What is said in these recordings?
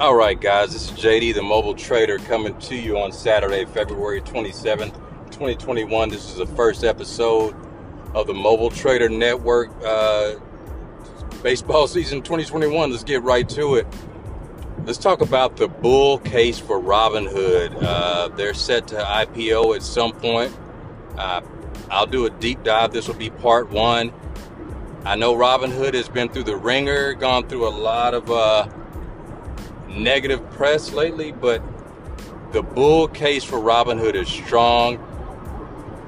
All right, guys, this is JD, the mobile trader, coming to you on Saturday, February 27, 2021. This is the first episode of the Mobile Trader Network uh, baseball season 2021. Let's get right to it. Let's talk about the bull case for Robinhood. Uh, they're set to IPO at some point. Uh, I'll do a deep dive. This will be part one. I know Robinhood has been through the wringer, gone through a lot of uh, negative press lately, but the bull case for Robinhood is strong.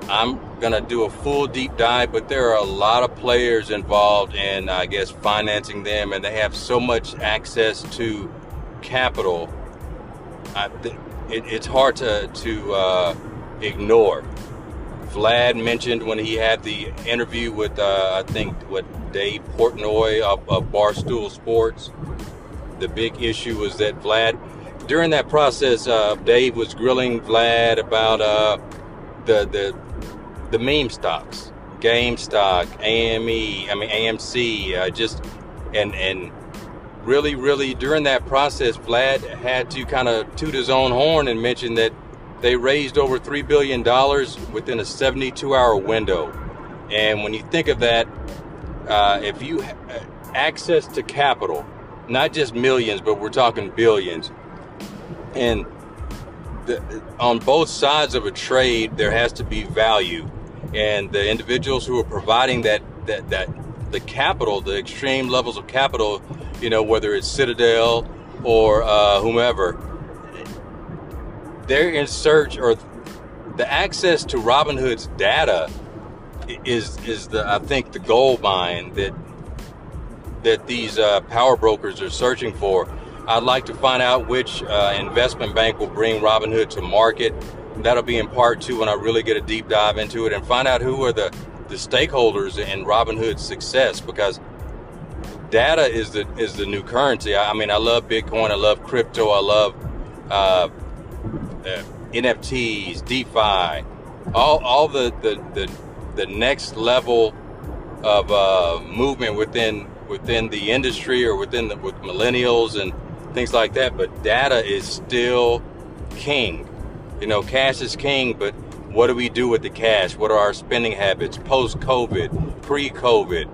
I'm going to do a full deep dive, but there are a lot of players involved in, I guess, financing them, and they have so much access to capital. I, it, it's hard to, to uh, ignore. Vlad mentioned when he had the interview with, uh, I think, what Dave Portnoy of, of Barstool Sports. The big issue was that Vlad, during that process, uh, Dave was grilling Vlad about uh, the the the meme stocks, GameStop, AME, I mean AMC, uh, just and and really, really during that process, Vlad had to kind of toot his own horn and mention that they raised over $3 billion within a 72 hour window. And when you think of that, uh, if you access to capital, not just millions, but we're talking billions, and the, on both sides of a trade, there has to be value, and the individuals who are providing that that that the capital, the extreme levels of capital, you know, whether it's Citadel or uh, whomever, they're in search or the access to Robinhood's data is is the I think the gold mine that that these uh, power brokers are searching for. I'd like to find out which uh, investment bank will bring Robinhood to market. That'll be in part two when I really get a deep dive into it and find out who are the the stakeholders in Robinhood's success because data is the is the new currency. I, I mean, I love Bitcoin, I love crypto, I love uh, uh, NFTs, DeFi, all all the the the, the next level of uh, movement within within the industry or within the, with millennials and things like that. But data is still king. You know, cash is king, but what do we do with the cash? What are our spending habits post COVID, pre COVID?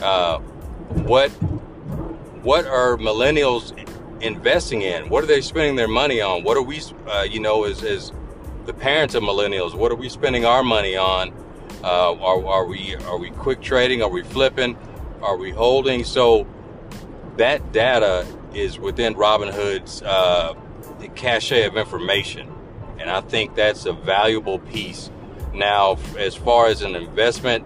Uh, what what are millennials investing in? What are they spending their money on? What are we, uh, you know, as, as the parents of millennials, what are we spending our money on? Uh, are, are we are we quick trading? Are we flipping? Are we holding? So that data is within Robinhood's uh, cache of information, and I think that's a valuable piece. Now, as far as an investment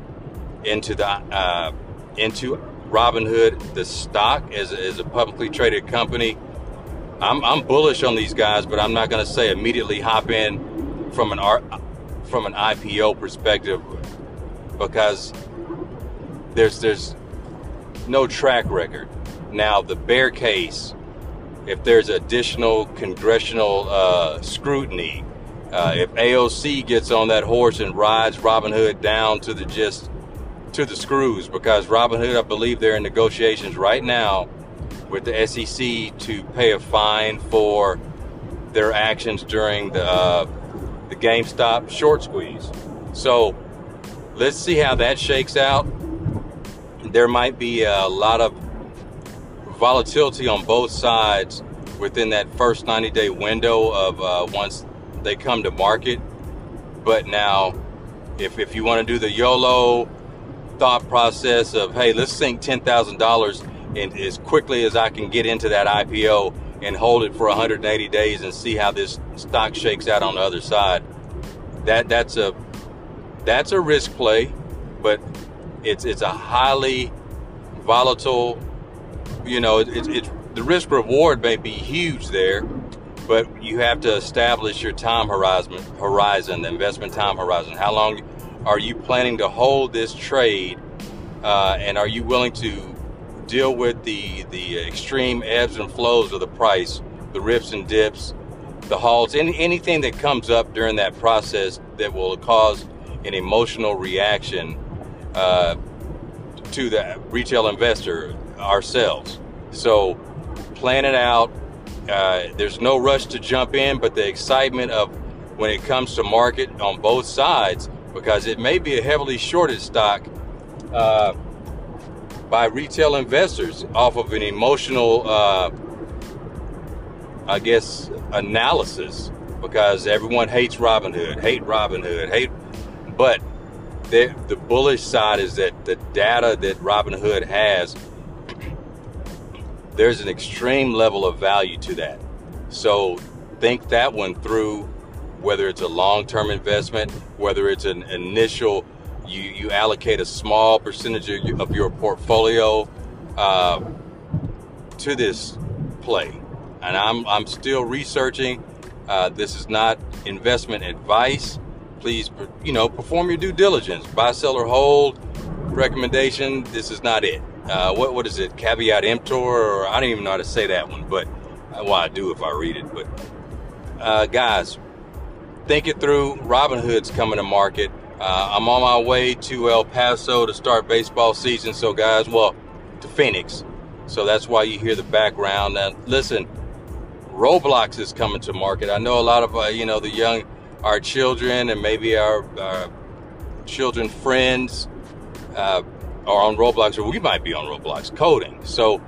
into the uh, into Robinhood, the stock as, as a publicly traded company, I'm, I'm bullish on these guys, but I'm not going to say immediately hop in from an R, from an IPO perspective because there's there's no track record. Now the bear case, if there's additional congressional uh, scrutiny, uh, if AOC gets on that horse and rides Robinhood down to the just to the screws, because Robinhood, I believe they're in negotiations right now with the SEC to pay a fine for their actions during the uh, the GameStop short squeeze. So let's see how that shakes out. There might be a lot of volatility on both sides within that first 90 day window of uh, once they come to market. But now, if, if you want to do the YOLO thought process of, hey, let's sink $10,000 and as quickly as I can get into that IPO and hold it for 180 days and see how this stock shakes out on the other side. That that's a that's a risk play, but it's it's a highly volatile. You know, it's it, it, the risk reward may be huge there, but you have to establish your time horizon, horizon, the investment time horizon. How long are you planning to hold this trade, uh, and are you willing to deal with the the extreme ebbs and flows of the price, the rips and dips, the halts, any, anything that comes up during that process that will cause an emotional reaction uh, to the retail investor ourselves. So plan it out, uh, there's no rush to jump in, but the excitement of when it comes to market on both sides, because it may be a heavily shorted stock uh, by retail investors off of an emotional, uh, I guess, analysis, because everyone hates Robinhood, hate Robinhood, hate, but the, the bullish side is that the data that Robinhood has there's an extreme level of value to that. So think that one through, whether it's a long-term investment, whether it's an initial, you, you allocate a small percentage of your portfolio uh, to this play. And I'm, I'm still researching. Uh, this is not investment advice. Please, you know, perform your due diligence. Buy, sell, or hold recommendation. This is not it uh, what what is it? Caveat emptor, or I don't even know how to say that one, but uh, well, I do if I read it. But uh, guys, think it through. Robinhood's coming to market. Uh, I'm on my way to El Paso to start baseball season. So guys, well, to Phoenix. So that's why you hear the background. Now, listen, Roblox is coming to market. I know a lot of uh, you know the young, our children, and maybe our, our children friends. Uh, or on Roblox, or we might be on Roblox coding. So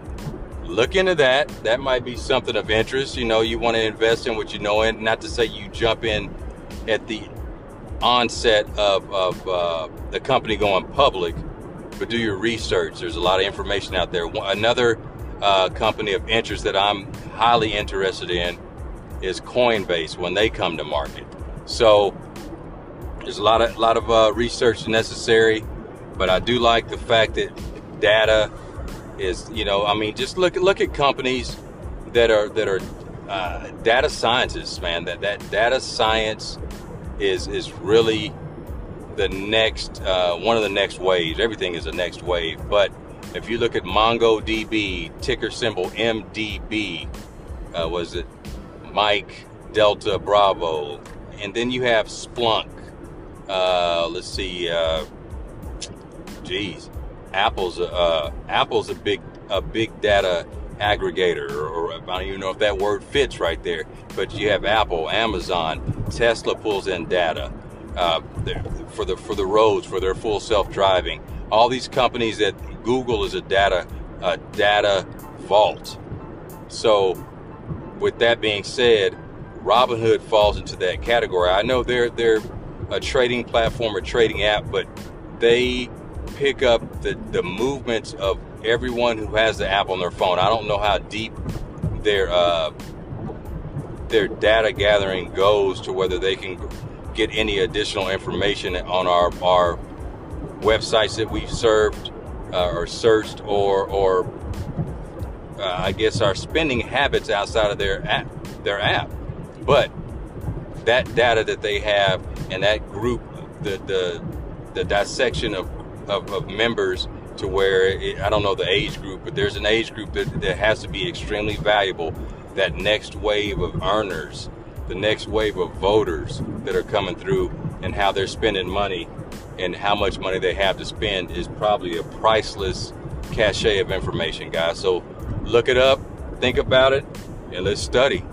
look into that. That might be something of interest. You know, you want to invest in what you know in. Not to say you jump in at the onset of, of uh, the company going public, but do your research. There's a lot of information out there. Another uh, company of interest that I'm highly interested in is Coinbase when they come to market. So there's a lot of lot of uh, research necessary. But I do like the fact that data is, you know, I mean, just look look at companies that are that are uh, data scientists, man. That that data science is is really the next uh, one of the next waves. Everything is the next wave, but if you look at MongoDB, ticker symbol MDB, uh, was it Mike Delta Bravo, and then you have Splunk. Uh, let's see, uh, geez, Apple's a, uh, Apple's a big a big data aggregator, or, I don't even know if that word fits right there. But you have Apple, Amazon, Tesla pulls in data uh, for the for the roads for their full self driving. All these companies that Google is a data a data vault. So, with that being said, Robinhood falls into that category. I know they're they're a trading platform or trading app, but they pick up the, the movements of everyone who has the app on their phone. I don't know how deep their uh, their data gathering goes to whether they can get any additional information on our our websites that we've served uh, or searched or or uh, I guess our spending habits outside of their app their app. But that data that they have and that group the the the dissection of of, of members to where it, I don't know the age group, but there's an age group that, that has to be extremely valuable. That next wave of earners, the next wave of voters that are coming through, and how they're spending money, and how much money they have to spend is probably a priceless cachet of information, guys. So look it up, think about it, and let's study.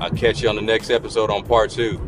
I'll catch you on the next episode on part two.